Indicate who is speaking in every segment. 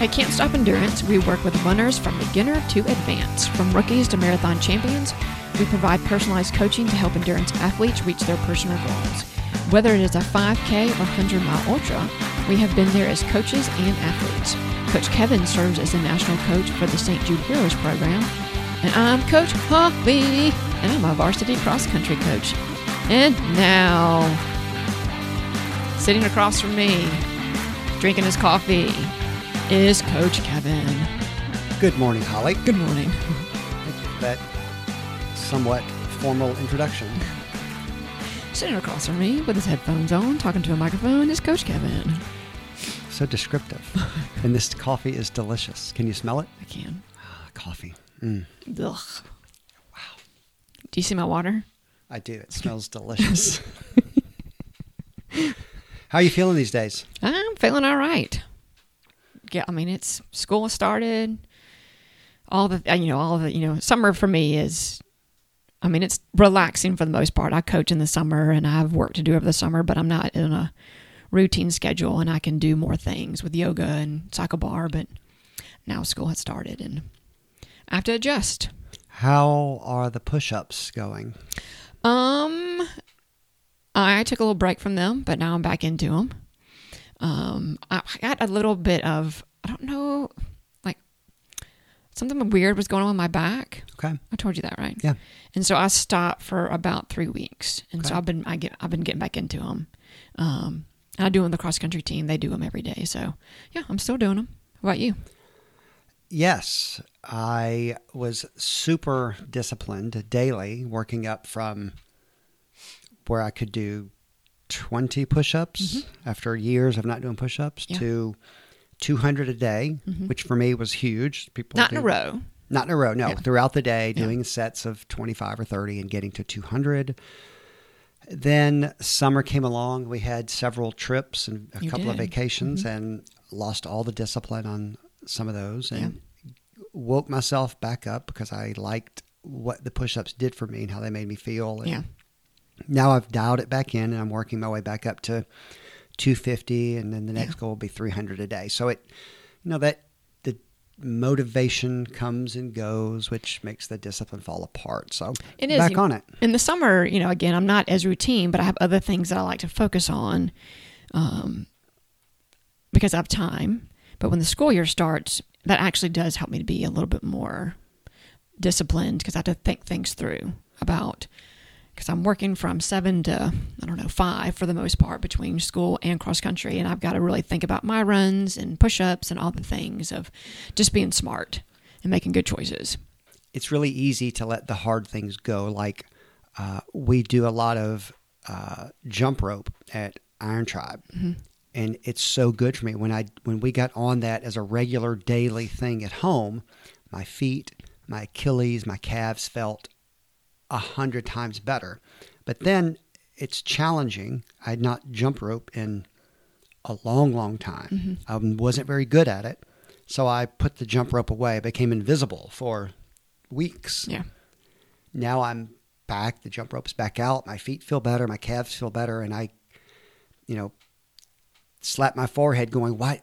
Speaker 1: At Can't Stop Endurance, we work with runners from beginner to advanced. From rookies to marathon champions, we provide personalized coaching to help endurance athletes reach their personal goals. Whether it is a 5K or 100 mile ultra, we have been there as coaches and athletes. Coach Kevin serves as the national coach for the St. Jude Heroes program. And I'm Coach Coffee, and I'm a varsity cross country coach. And now, sitting across from me, drinking his coffee, is Coach Kevin.
Speaker 2: Good morning, Holly.
Speaker 1: Good morning.
Speaker 2: Thank you for That somewhat formal introduction.
Speaker 1: Sitting across from me with his headphones on, talking to a microphone, is Coach Kevin.
Speaker 2: So descriptive. and this coffee is delicious. Can you smell it?
Speaker 1: I can.
Speaker 2: Ah, coffee. Mm,
Speaker 1: Ugh. Wow. Do you see my water?
Speaker 2: I do. It smells delicious. How are you feeling these days?
Speaker 1: I'm feeling all right. Yeah, I mean it's school started. All the you know all the you know summer for me is, I mean it's relaxing for the most part. I coach in the summer and I have work to do over the summer, but I'm not in a routine schedule and I can do more things with yoga and cycle bar. But now school has started and I have to adjust.
Speaker 2: How are the push ups going?
Speaker 1: Um, I took a little break from them, but now I'm back into them. Um, I got a little bit of I don't know, like something weird was going on with my back.
Speaker 2: Okay.
Speaker 1: I told you that, right?
Speaker 2: Yeah.
Speaker 1: And so I stopped for about three weeks, and so I've been I get I've been getting back into them. Um, I do on the cross country team; they do them every day. So yeah, I'm still doing them. What about you?
Speaker 2: Yes, I was super disciplined daily, working up from where I could do 20 push ups mm-hmm. after years of not doing push ups
Speaker 1: Yeah.
Speaker 2: to 200 a day, mm-hmm. which for me was huge. People
Speaker 1: Not in a row.
Speaker 2: Not in a row, no.
Speaker 1: Yeah.
Speaker 2: Throughout the day,
Speaker 1: Yeah.
Speaker 2: doing sets of 25 or 30 and getting to 200. Then summer came along. We had several trips and a
Speaker 1: You
Speaker 2: couple of
Speaker 1: did.
Speaker 2: vacations mm-hmm. and lost all the discipline on some of those
Speaker 1: Yeah.
Speaker 2: and woke myself back up because I liked what the push ups did for me and how they made me feel. And
Speaker 1: Yeah.
Speaker 2: Now I've dialed it back in and I'm working my way back up to 250 and then the next
Speaker 1: Yeah.
Speaker 2: goal will be 300 a day. So it, you know, that the motivation comes and goes, which makes the discipline fall apart. So
Speaker 1: It is.
Speaker 2: back on it.
Speaker 1: In the summer, you know, again, I'm not as routine, but I have other things that I like to focus on um, because I have time. But when the school year starts, that actually does help me to be a little bit more disciplined because I have to think things through about because I'm working from seven to I don't know five for the most part between school and cross country, and I've got to really think about my runs and push ups and all the things of just being smart and making good choices.
Speaker 2: It's really easy to let the hard things go. Like uh, we do a lot of uh, jump rope at Iron Tribe. And it's so good for me when I when we got on that as a regular daily thing at home. My feet, my Achilles, my calves felt a hundred times better. But then it's challenging. I had not jump rope in a long, long time. Mm-hmm. I wasn't very good at it. So I put the jump rope away. Became invisible for weeks.
Speaker 1: Yeah.
Speaker 2: Now I'm back. The jump rope's back out. My feet feel better. My calves feel better. And I, you know, slap my forehead going, why,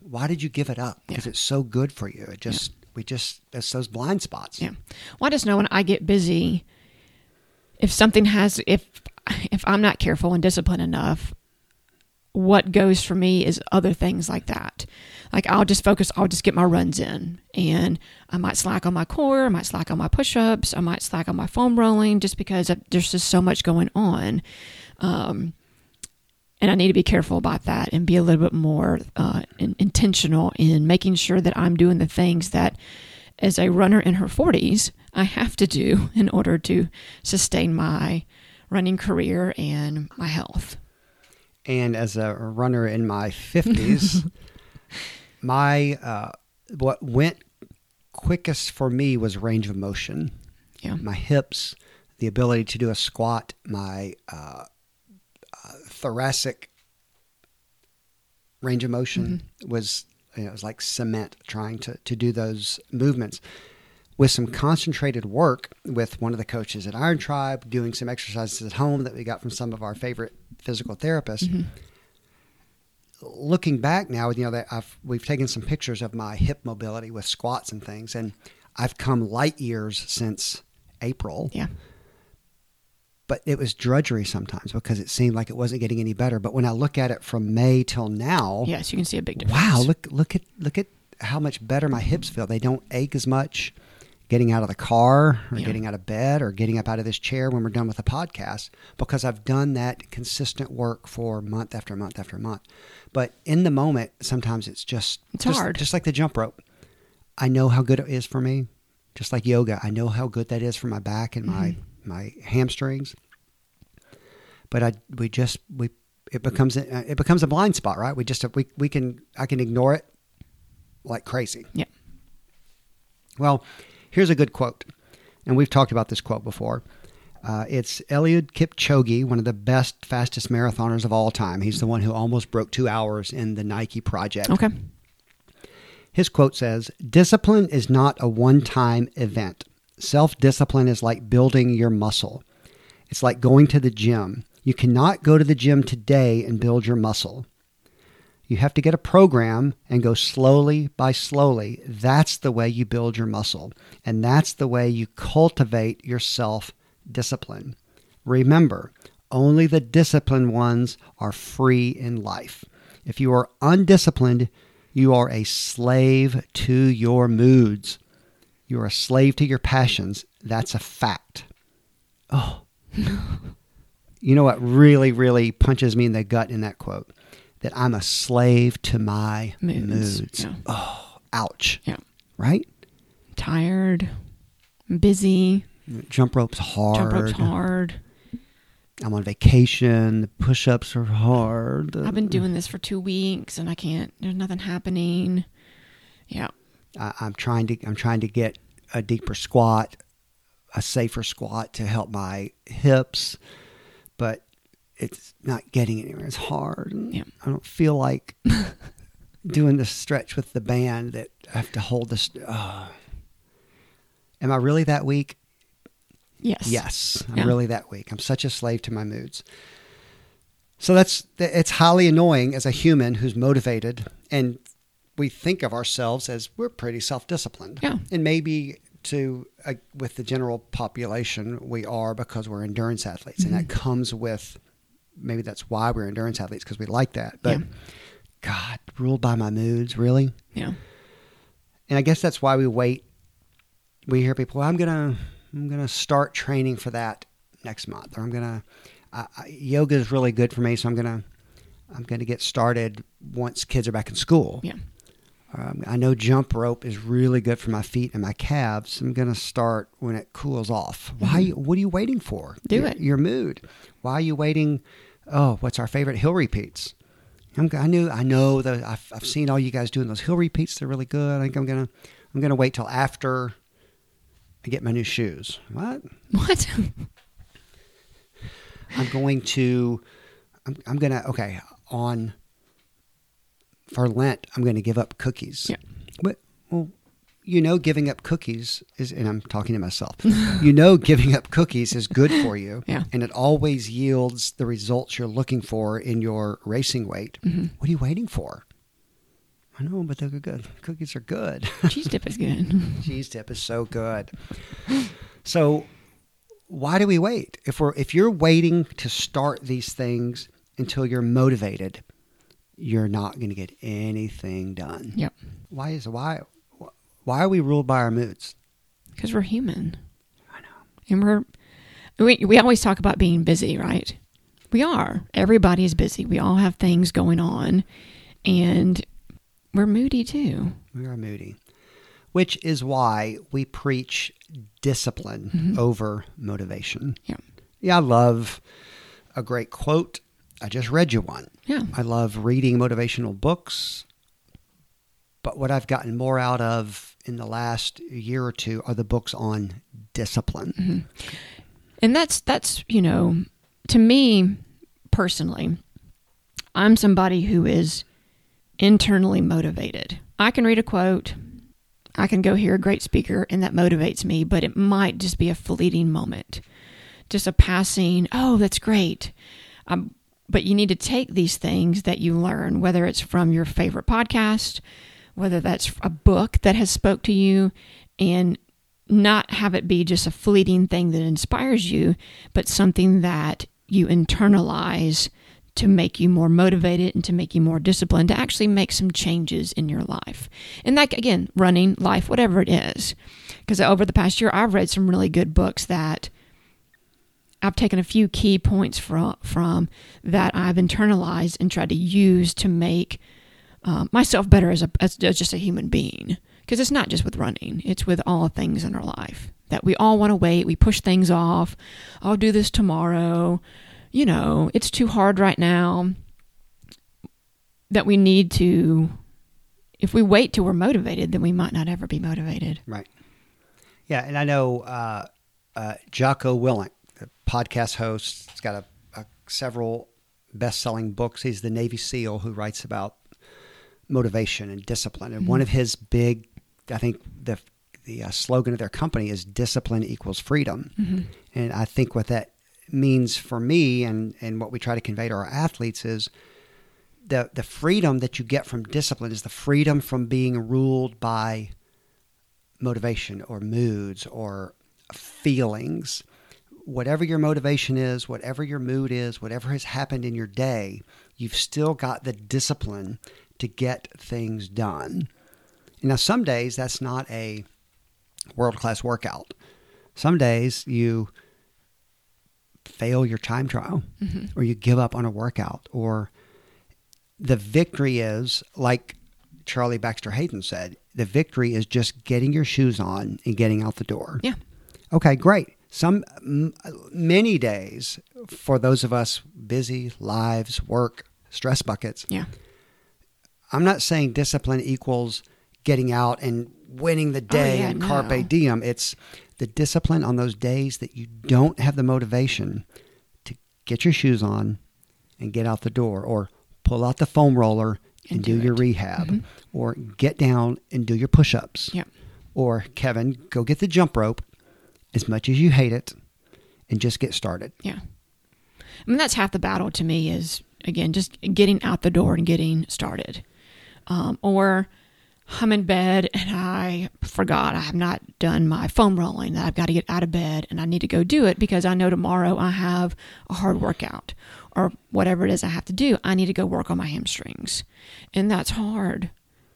Speaker 2: why did you give it up? Because
Speaker 1: Yeah.
Speaker 2: it's so good for you. It just, we just, it's those blind spots.
Speaker 1: Yeah. I just know when I get busy, if something has, if if I'm not careful and disciplined enough, what goes for me is other things like that. Like I'll just focus, I'll just get my runs in, and I might slack on my core, I might slack on my push-ups, I might slack on my foam rolling, just because there's just so much going on. Um, and I need to be careful about that and be a little bit more uh, in, intentional in making sure that I'm doing the things that, as a runner in her 40s, I have to do in order to sustain my running career and my health.
Speaker 2: And as a runner in my 50s, my, uh, what went quickest for me was range of motion.
Speaker 1: Yeah.
Speaker 2: my hips, the ability to do a squat, my uh, uh, thoracic range of motion was you know, it was like cement trying to, to do those movements. With some concentrated work with one of the coaches at Iron Tribe, doing some exercises at home that we got from some of our favorite physical therapists, mm-hmm. looking back now, you know that I've we've taken some pictures of my hip mobility with squats and things, and I've come light years since April.
Speaker 1: Yeah.
Speaker 2: But it was drudgery sometimes because it seemed like it wasn't getting any better. But when I look at it from May till now,
Speaker 1: Yes, you can see a big difference.
Speaker 2: wow, look look at look at how much better my hips feel. They don't ache as much getting out of the car or
Speaker 1: Yeah.
Speaker 2: getting out of bed or getting up out of this chair when we're done with the podcast because I've done that consistent work for month after month after month. But in the moment, sometimes it's just
Speaker 1: It's
Speaker 2: just,
Speaker 1: hard.
Speaker 2: just like the jump rope. I know how good it is for me. Just like yoga, I know how good that is for my back and my mm-hmm. My hamstrings. But I we just we it becomes a, it becomes a blind spot, right? We just we we can I can ignore it like crazy.
Speaker 1: Yeah.
Speaker 2: Well, here's a good quote, and we've talked about this quote before. Uh, it's Eliud Kipchoge, one of the best, fastest marathoners of all time. He's the one who almost broke two hours in the Nike project.
Speaker 1: Okay.
Speaker 2: His quote says Discipline is not a one time event. Self discipline is like building your muscle, it's like going to the gym. You cannot go to the gym today and build your muscle. You have to get a program and go slowly by slowly. That's the way you build your muscle. And that's the way you cultivate your self discipline. Remember, only the disciplined ones are free in life. If you are undisciplined, you are a slave to your moods. You are a slave to your passions. That's a fact. Oh. you know what really, really punches me in the gut in that quote? That I'm a slave to my
Speaker 1: Moods.
Speaker 2: moods.
Speaker 1: Yeah.
Speaker 2: Oh, ouch.
Speaker 1: Yeah.
Speaker 2: Right?
Speaker 1: Tired, busy,
Speaker 2: Jump rope's hard.
Speaker 1: jump rope's hard.
Speaker 2: I'm on vacation. The push ups are hard.
Speaker 1: I've been doing this for two weeks and I can't. There's nothing happening. Yeah.
Speaker 2: I, I'm trying to I'm trying to get a deeper squat, a safer squat to help my hips, but it's not getting anywhere. It's hard. and
Speaker 1: Yeah.
Speaker 2: I don't feel like doing the stretch with the band that I have to hold this. Uh. Am I really that weak?
Speaker 1: Yes.
Speaker 2: Yes, I'm
Speaker 1: Yeah.
Speaker 2: really that weak. I'm such a slave to my moods. So that's it's highly annoying as a human who's motivated and we think of ourselves as we're pretty self-disciplined.
Speaker 1: Yeah.
Speaker 2: And maybe to uh, with the general population we are because we're endurance athletes and that
Speaker 1: Mm-hmm.
Speaker 2: comes with maybe that's why we're endurance athletes because we like that. But
Speaker 1: Yeah.
Speaker 2: god, ruled by my moods, really?
Speaker 1: Yeah.
Speaker 2: And I guess that's why we wait. We hear people, I'm gonna, I'm gonna start training for that next month, or I'm gonna. Uh, yoga is really good for me, so I'm gonna, I'm gonna get started once kids are back in school.
Speaker 1: Yeah.
Speaker 2: Um, I know jump rope is really good for my feet and my calves. I'm gonna start when it cools off. Why? What are you waiting for?
Speaker 1: Mm-hmm. Do
Speaker 2: your,
Speaker 1: it.
Speaker 2: Your mood. Why are you waiting? Oh, what's our favorite hill repeats? I'm, I knew. I know that I've, I've seen all you guys doing those hill repeats. They're really good. I think I'm gonna. I'm gonna wait till after I get my new shoes. What?
Speaker 1: What?
Speaker 2: I'm going to. I'm, I'm gonna. Okay. On. For Lent, I'm going to give up cookies.
Speaker 1: Yeah.
Speaker 2: But well, you know, giving up cookies is, and I'm talking to myself. you know, giving up cookies is good for you,
Speaker 1: Yeah.
Speaker 2: and it always yields the results you're looking for in your racing weight.
Speaker 1: Mm-hmm.
Speaker 2: What are you waiting for? I know, but they're good. Cookies are good.
Speaker 1: Cheese dip is good.
Speaker 2: cheese dip is so good. So why do we wait? If we're if you're waiting to start these things until you're motivated, you're not going to get anything done.
Speaker 1: Yep.
Speaker 2: Why is why why are we ruled by our moods?
Speaker 1: Because we're human.
Speaker 2: I know.
Speaker 1: And we're, we, we always talk about being busy, right? We are. Everybody is busy. We all have things going on. And we're moody too.
Speaker 2: We are moody. Which is why we preach discipline mm-hmm. over motivation.
Speaker 1: Yeah.
Speaker 2: Yeah, I love a great quote. I just read you one.
Speaker 1: Yeah.
Speaker 2: I love reading motivational books. But what I've gotten more out of in the last year or two are the books on discipline. Mm-hmm.
Speaker 1: And that's that's, you know, to me personally, I'm somebody who is internally motivated. I can read a quote, I can go hear a great speaker and that motivates me, but it might just be a fleeting moment. Just a passing, oh, that's great. I'm but you need to take these things that you learn, whether it's from your favorite podcast, whether that's a book that has spoke to you, and not have it be just a fleeting thing that inspires you, but something that you internalize to make you more motivated and to make you more disciplined to actually make some changes in your life. And that again, running, life, whatever it is. Because over the past year I've read some really good books that I've taken a few key points from from that I've internalized and tried to use to make uh, myself better as a as, just a human being. Because it's not just with running; it's with all things in our life that we all want to wait. We push things off. I'll do this tomorrow. You know, it's too hard right now. That we need to. If we wait till we're motivated, then we might not ever be motivated.
Speaker 2: Right. Yeah, and I know uh, uh, Jocko Willink podcast host. He's got a, a several best-selling books. He's the Navy SEAL who writes about motivation and discipline. And mm-hmm. one of his big, I think the the uh, slogan of their company is "Discipline equals freedom." Mm-hmm. And I think what that means for me, and and what we try to convey to our athletes is the the freedom that you get from discipline is the freedom from being ruled by motivation or moods or feelings whatever your motivation is, whatever your mood is, whatever has happened in your day, you've still got the discipline to get things done. Now, some days that's not a world class workout. Some days you fail your time trial mm-hmm. or you give up on a workout or the victory is like Charlie Baxter Hayden said, the victory is just getting your shoes on and getting out the door.
Speaker 1: Yeah.
Speaker 2: Okay, great some m- many days for those of us busy lives, work, stress buckets.
Speaker 1: Yeah.
Speaker 2: I'm not saying discipline equals getting out and winning the oh, day oh, yeah, and carpe no. diem. It's the discipline on those days that you don't have the motivation to get your shoes on and get out the door or pull out the foam roller and, and do, do your rehab mm-hmm. or get down and do your push-ups.
Speaker 1: Yep.
Speaker 2: Or Kevin, go get the jump rope as much as you hate it and just get started.
Speaker 1: Yeah. I mean, that's half the battle to me is, again, just getting out the door and getting started. Um, or I'm in bed and I forgot I have not done my foam rolling, that I've got to get out of bed and I need to go do it because I know tomorrow I have a hard workout or whatever it is I have to do. I need to go work on my hamstrings. And that's hard.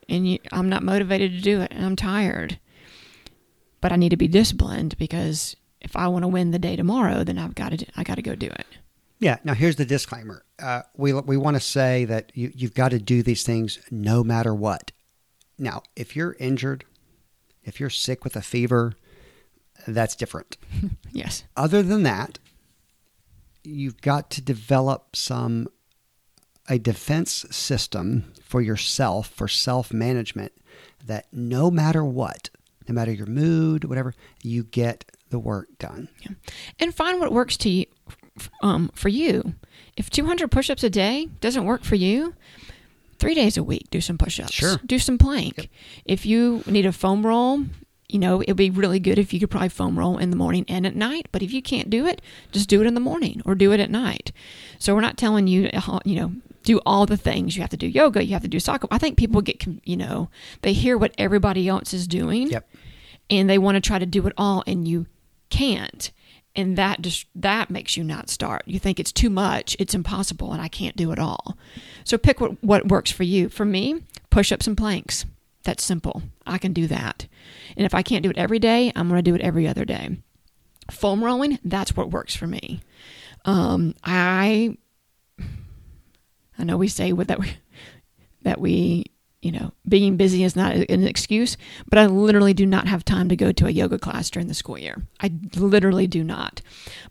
Speaker 1: And you, I'm not motivated to do it and I'm tired but I need to be disciplined because if I want to win the day tomorrow, then I've got to I got to go do it.
Speaker 2: Yeah. Now here's the disclaimer. Uh, we we want to say that you you've got to do these things no matter what. Now, if you're injured, if you're sick with a fever, that's different.
Speaker 1: yes.
Speaker 2: Other than that, you've got to develop some a defense system for yourself for self management that no matter what no matter your mood, whatever, you get the work done.
Speaker 1: Yeah. And find what works to you, um, for you. If 200 push-ups a day doesn't work for you, three days a week, do some push-ups.
Speaker 2: Sure.
Speaker 1: Do some plank. Yep. If you need a foam roll, you know, it'd be really good if you could probably foam roll in the morning and at night. But if you can't do it, just do it in the morning or do it at night. So we're not telling you, you know, do all the things. You have to do yoga. You have to do soccer. I think people get, you know, they hear what everybody else is doing,
Speaker 2: yep.
Speaker 1: and they want to try to do it all, and you can't. And that just that makes you not start. You think it's too much, it's impossible, and I can't do it all. So pick what what works for you. For me, push ups and planks. That's simple. I can do that. And if I can't do it every day, I'm going to do it every other day. Foam rolling, that's what works for me. Um, I I know we say that we, that we you know being busy is not an excuse, but I literally do not have time to go to a yoga class during the school year. I literally do not.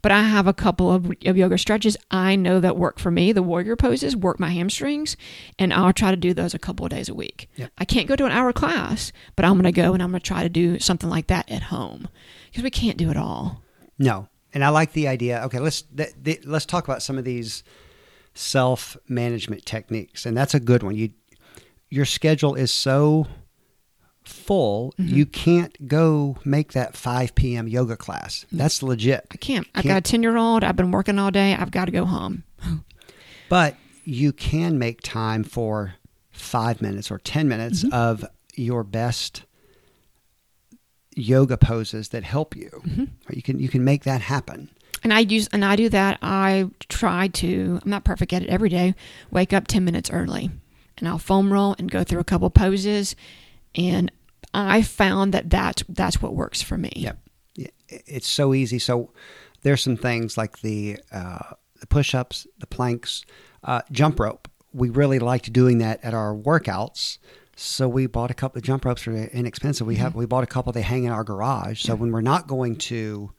Speaker 1: But I have a couple of, of yoga stretches I know that work for me. The warrior poses work my hamstrings, and I'll try to do those a couple of days a week.
Speaker 2: Yep.
Speaker 1: I can't go to an hour class, but I'm going to go and I'm going to try to do something like that at home because we can't do it all.
Speaker 2: No, and I like the idea. Okay, let's th- th- let's talk about some of these self management techniques, and that's a good one. You your schedule is so full, mm-hmm. you can't go make that 5 p.m. yoga class. That's legit.
Speaker 1: I can't. I've got a 10 year old. I've been working all day. I've got to go home.
Speaker 2: But you can make time for five minutes or 10 minutes
Speaker 1: Mm-hmm.
Speaker 2: of your best yoga poses that help you.
Speaker 1: Mm-hmm.
Speaker 2: You can you can make that happen.
Speaker 1: And I use and I do that. I try to. I'm not perfect at it every day. Wake up ten minutes early, and I'll foam roll and go through a couple poses. And I found that that's that's what works for me.
Speaker 2: Yep. Yeah, It's so easy. So there's some things like the uh, the push-ups, the planks, uh, jump rope. We really liked doing that at our workouts. So we bought a couple of jump ropes. Are inexpensive. We have we bought a couple. They hang in our garage. So when we're not going to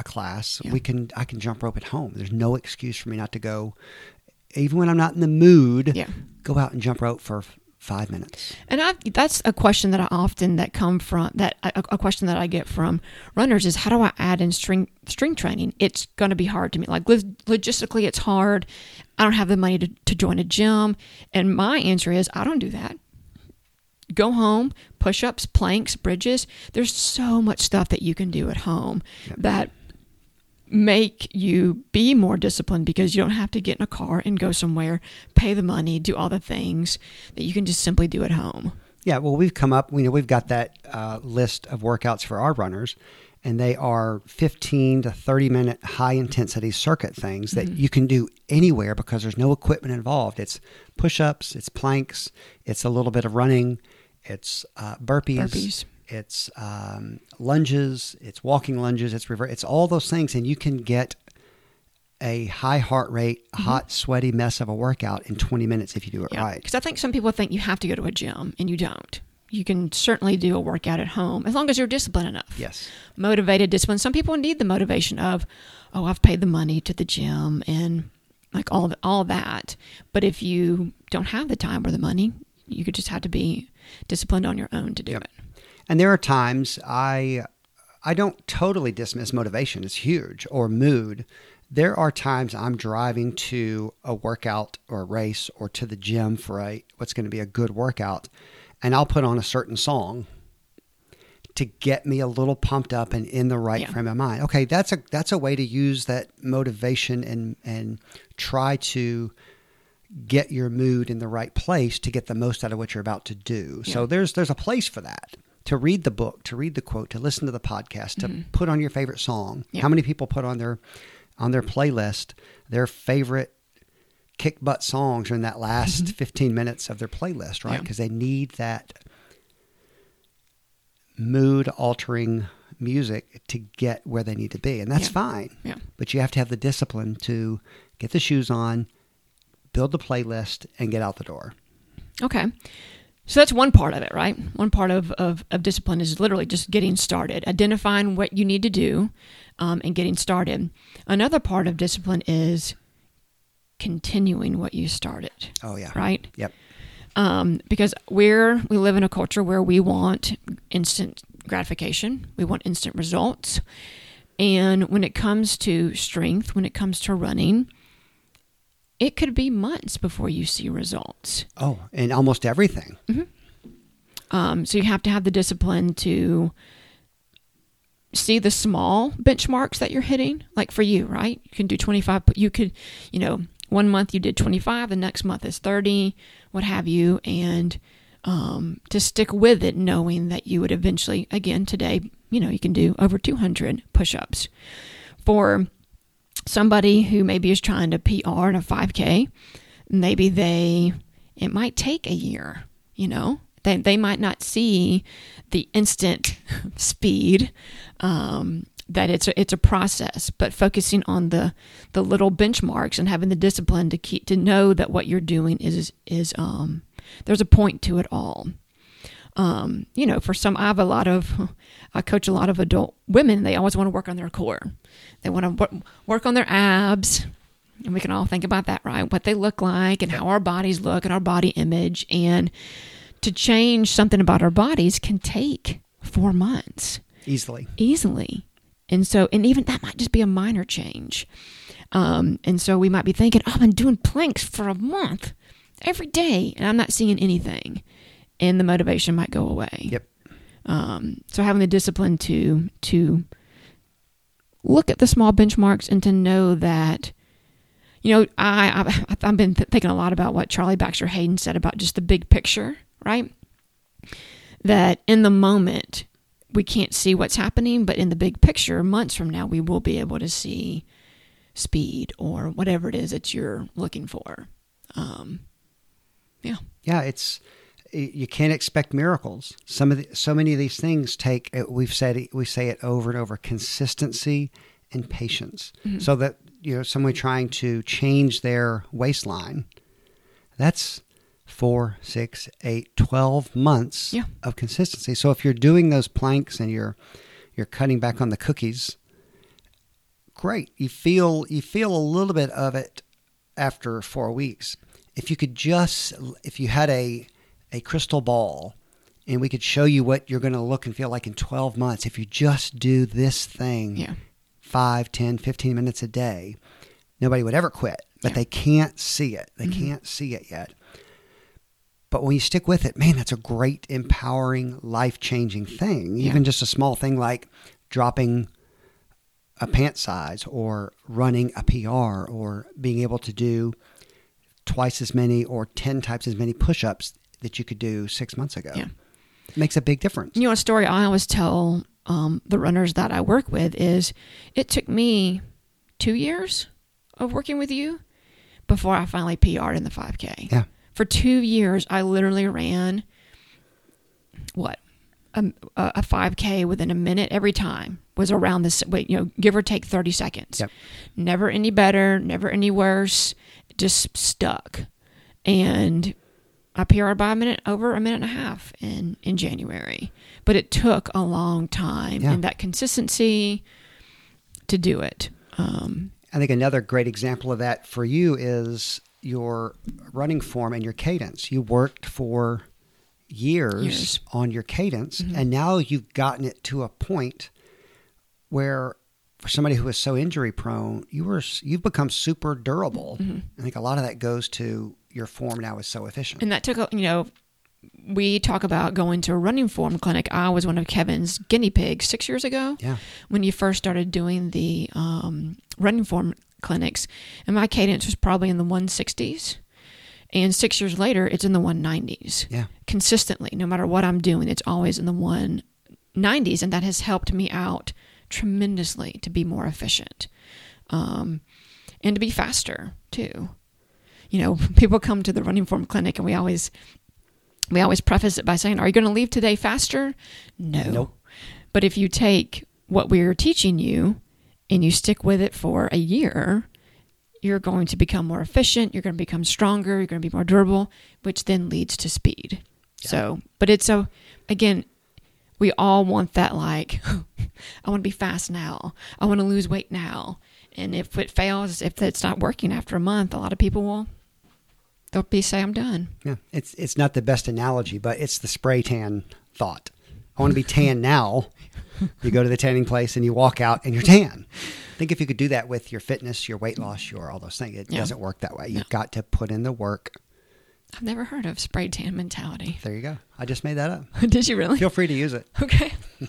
Speaker 2: a class,
Speaker 1: Yeah.
Speaker 2: we can I can jump rope at home. There's no excuse for me not to go. Even when I'm not in the mood,
Speaker 1: Yeah.
Speaker 2: go out and jump rope for five minutes.
Speaker 1: And I, that's a question that I often that come from that a, a question that I get from runners is how do I add in string string training? It's going to be hard to me. Like logistically, it's hard. I don't have the money to, to join a gym, and my answer is I don't do that. Go home, push ups, planks, bridges. There's so much stuff that you can do at home that make you be more disciplined because you don't have to get in a car and go somewhere, pay the money, do all the things that you can just simply do at home.
Speaker 2: Yeah, well, we've come up. You know, we've got that uh, list of workouts for our runners, and they are 15 to 30 minute high intensity circuit things that you can do anywhere because there's no equipment involved. It's push ups, it's planks, it's a little bit of running, it's uh, burpees,
Speaker 1: Burpees.
Speaker 2: It's um, lunges, it's walking lunges, it's reverse, it's all those things, and you can get a high heart rate, hot, sweaty mess of a workout in 20 minutes if you do it right.
Speaker 1: Because I think some people think you have to go to a gym and you don't. You can certainly do a workout at home as long as you're disciplined enough.
Speaker 2: Yes.
Speaker 1: Motivated, disciplined. Some people need the motivation of, oh, I've paid the money to the gym and like all the, all that. But if you don't have the time or the money, you could just have to be disciplined on your own to do
Speaker 2: Yep.
Speaker 1: it.
Speaker 2: And there are times I I don't totally dismiss motivation. It's huge or mood. There are times I'm driving to a workout or a race or to the gym for a what's going to be a good workout and I'll put on a certain song to get me a little pumped up and in the right
Speaker 1: Yeah.
Speaker 2: frame of mind. Okay, that's a that's a way to use that motivation and and try to get your mood in the right place to get the most out of what you're about to do. So there's there's a place for that. To read the book, to read the quote, to listen to the podcast, to put on your favorite song.
Speaker 1: Mm-hmm. Yeah.
Speaker 2: How many people put on their on their playlist their favorite kick butt songs in that last 15 minutes of their playlist, right?
Speaker 1: Mm-hmm. Yeah.
Speaker 2: Because they need that mood altering music to get where they need to be. And that's
Speaker 1: Yeah.
Speaker 2: fine.
Speaker 1: Yeah.
Speaker 2: But you have to have the discipline to get the shoes on, build the playlist, and get out the door.
Speaker 1: Okay. So that's one part of it, right? One part of, of, of discipline is literally just getting started, identifying what you need to do um, and getting started. Another part of discipline is continuing what you started,
Speaker 2: Oh, yeah.
Speaker 1: right?
Speaker 2: Yep.
Speaker 1: Um, because we're, we live in a culture where we want instant gratification, we want instant results. And when it comes to strength, when it comes to running, it could be months before you see results.
Speaker 2: Oh, and almost everything.
Speaker 1: Um, so you have to have the discipline to see the small benchmarks that you're hitting. Like for you, right? You can do 25. You could, you know, one month you did 25, the next month is 30, what have you, and um, to stick with it, knowing that you would eventually, again, today, you know, you can do over 200 push-ups. For somebody who maybe is trying to PR in a 5K, maybe they, it might take a year, you know? They, they might not see the instant speed um, that it's a, it's a process, but focusing on the the little benchmarks and having the discipline to keep to know that what you're doing is is um, there's a point to it all. Um, you know, for some, I have a lot of, I coach a lot of adult women. They always want to work on their core. They want to work, work on their abs. And we can all think about that, right? What they look like and how our bodies look and our body image. And to change something about our bodies can take four months
Speaker 2: Easily.
Speaker 1: easily. And so, and even that might just be a minor change. Um, and so we might be thinking, oh, I've been doing planks for a month every day and I'm not seeing anything. And the motivation might go away.
Speaker 2: Yep.
Speaker 1: Um, so having the discipline to to look at the small benchmarks and to know that you know, I I've, I've been th- thinking a lot about what Charlie Baxter Hayden said about just the big picture, right? That in the moment we can't see what's happening, but in the big picture, months from now, we will be able to see speed or whatever it is that you're looking for. Um, yeah,
Speaker 2: Yeah, it's you can't expect miracles. Some of the, so many of these things take. uh, We've said we say it over and over: consistency and patience. So that you know, somebody trying to change their waistline, that's four, six, eight, twelve months
Speaker 1: Yeah.
Speaker 2: of consistency. So if you're doing those planks and you're you're cutting back on the cookies, great. You feel you feel a little bit of it after four weeks. If you could just if you had a a crystal ball and we could show you what you're going to look and feel like in 12 months if you just do this thing
Speaker 1: yeah,
Speaker 2: 5 10 15 minutes a day. Nobody would ever quit but
Speaker 1: Yeah.
Speaker 2: they can't see it. They mm-hmm. can't see it yet. But when you stick with it man that's a great empowering life-changing thing.
Speaker 1: Yeah.
Speaker 2: even just a small thing like dropping a pant size or running a PR or being able to do twice as many or 10 times as many push-ups that you could do 6 months ago
Speaker 1: Yeah.
Speaker 2: makes a big difference
Speaker 1: You know, a story I always tell um, the runners that I work with is it took me two years of working with you before I finally PR'd in the 5K.
Speaker 2: Yeah.
Speaker 1: For two years, I literally ran what a, a 5K within a minute every time was around this. Wait, you know, give or take 30 seconds.
Speaker 2: Yep.
Speaker 1: Never any better, never any worse. Just stuck, and I PR'd by a minute over a minute and a half in in January, but it took a long time
Speaker 2: Yeah.
Speaker 1: and that consistency to do it. Um,
Speaker 2: I think another great example of that for you is your running form and your cadence. You worked for years,
Speaker 1: Years.
Speaker 2: on your cadence,
Speaker 1: Mhm.
Speaker 2: and now you've gotten it to a point where, for somebody who is so injury prone, you were you've become super durable.
Speaker 1: Mhm.
Speaker 2: I think a lot of that goes to your form now is so efficient.
Speaker 1: and that took a you know. We talk about going to a running form clinic. I was one of Kevin's guinea pigs six years ago.
Speaker 2: yeah,
Speaker 1: when you first started doing the um, running form clinics, and my cadence was probably in the 160s. And six years later, it's in the 190s.
Speaker 2: Yeah.
Speaker 1: Consistently, no matter what I'm doing, it's always in the 190s. And that has helped me out tremendously to be more efficient um, and to be faster, too. You know, people come to the running form clinic and we always. We always preface it by saying, Are you going to leave today faster? No.
Speaker 2: Nope.
Speaker 1: But if you take what we're teaching you and you stick with it for a year, you're going to become more efficient, you're going to become stronger, you're going to be more durable, which then leads to speed. So, but it's a, again, we all want that like, I want to be fast now, I want to lose weight now. And if it fails, if it's not working after a month, a lot of people will, they'll be say, I'm done.
Speaker 2: yeah. It's it's not the best analogy, but it's the spray tan thought. I want to be tan now. You go to the tanning place and you walk out and you're tan. Think if you could do that with your fitness, your weight loss, your all those things. It
Speaker 1: Yeah.
Speaker 2: doesn't work that way. You've
Speaker 1: No.
Speaker 2: got to put in the work.
Speaker 1: I've never heard of spray tan mentality.
Speaker 2: There you go. I just made that up.
Speaker 1: Did you really?
Speaker 2: Feel free to use it.
Speaker 1: Okay.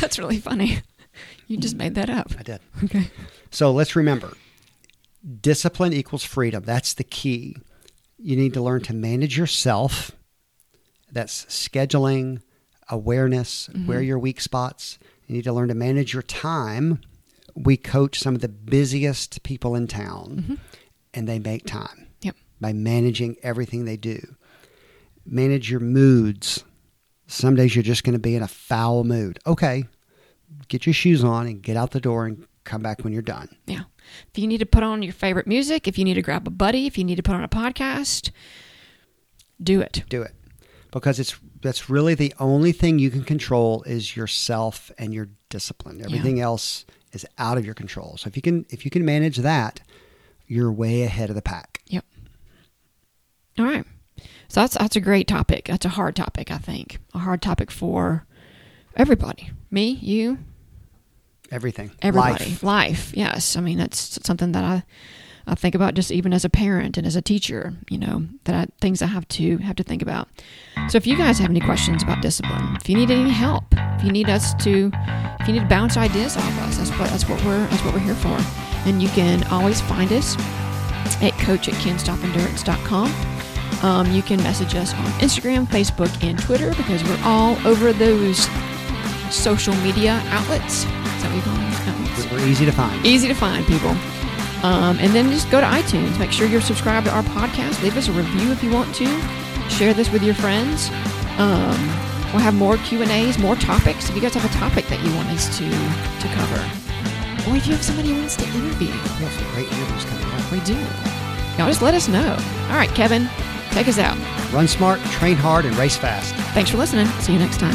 Speaker 1: That's really funny. You just made that up.
Speaker 2: I did.
Speaker 1: Okay.
Speaker 2: So let's remember discipline equals freedom. That's the key. You need to learn to manage yourself. That's scheduling, awareness, mm-hmm. where are your weak spots. You need to learn to manage your time. We coach some of the busiest people in town, mm-hmm. and they make time
Speaker 1: Yep.
Speaker 2: by managing everything they do. Manage your moods. Some days you're just going to be in a foul mood. Okay, get your shoes on and get out the door and come back when you're done.
Speaker 1: Yeah. If you need to put on your favorite music, if you need to grab a buddy, if you need to put on a podcast, do it.
Speaker 2: do it because it's that's really the only thing you can control is yourself and your discipline everything else is out of your control so if you can if you can manage that you're way ahead of the pack
Speaker 1: Yep. All right. So that's that's a great topic. That's a hard topic, I think. A hard topic for everybody. Me, you,
Speaker 2: everything
Speaker 1: everybody.
Speaker 2: Life.
Speaker 1: Life. Yes. I mean, that's something that I I think about just even as a parent and as a teacher, you know, that I, things I have to have to think about. So if you guys have any questions about discipline, if you need any help, if you need us to if you need to bounce ideas off us, that's what that's what we're that's what we're here for. And you can always find us at coach at cantstopendurance.com. Um, you can message us on Instagram, Facebook, and Twitter because we're all over those social media outlets. That you call them? Outlets?
Speaker 2: We're easy to find.
Speaker 1: Easy to find, people. Um, and then just go to iTunes. Make sure you're subscribed to our podcast. Leave us a review if you want to. Share this with your friends. Um, we'll have more Q and A's, more topics. If you guys have a topic that you want us to to cover, or if you have somebody who wants to interview,
Speaker 2: We have some great interviews coming up.
Speaker 1: we do. Y'all just let us know. All right, Kevin, take us out.
Speaker 2: Run smart, train hard, and race fast.
Speaker 1: Thanks for listening. See you next time.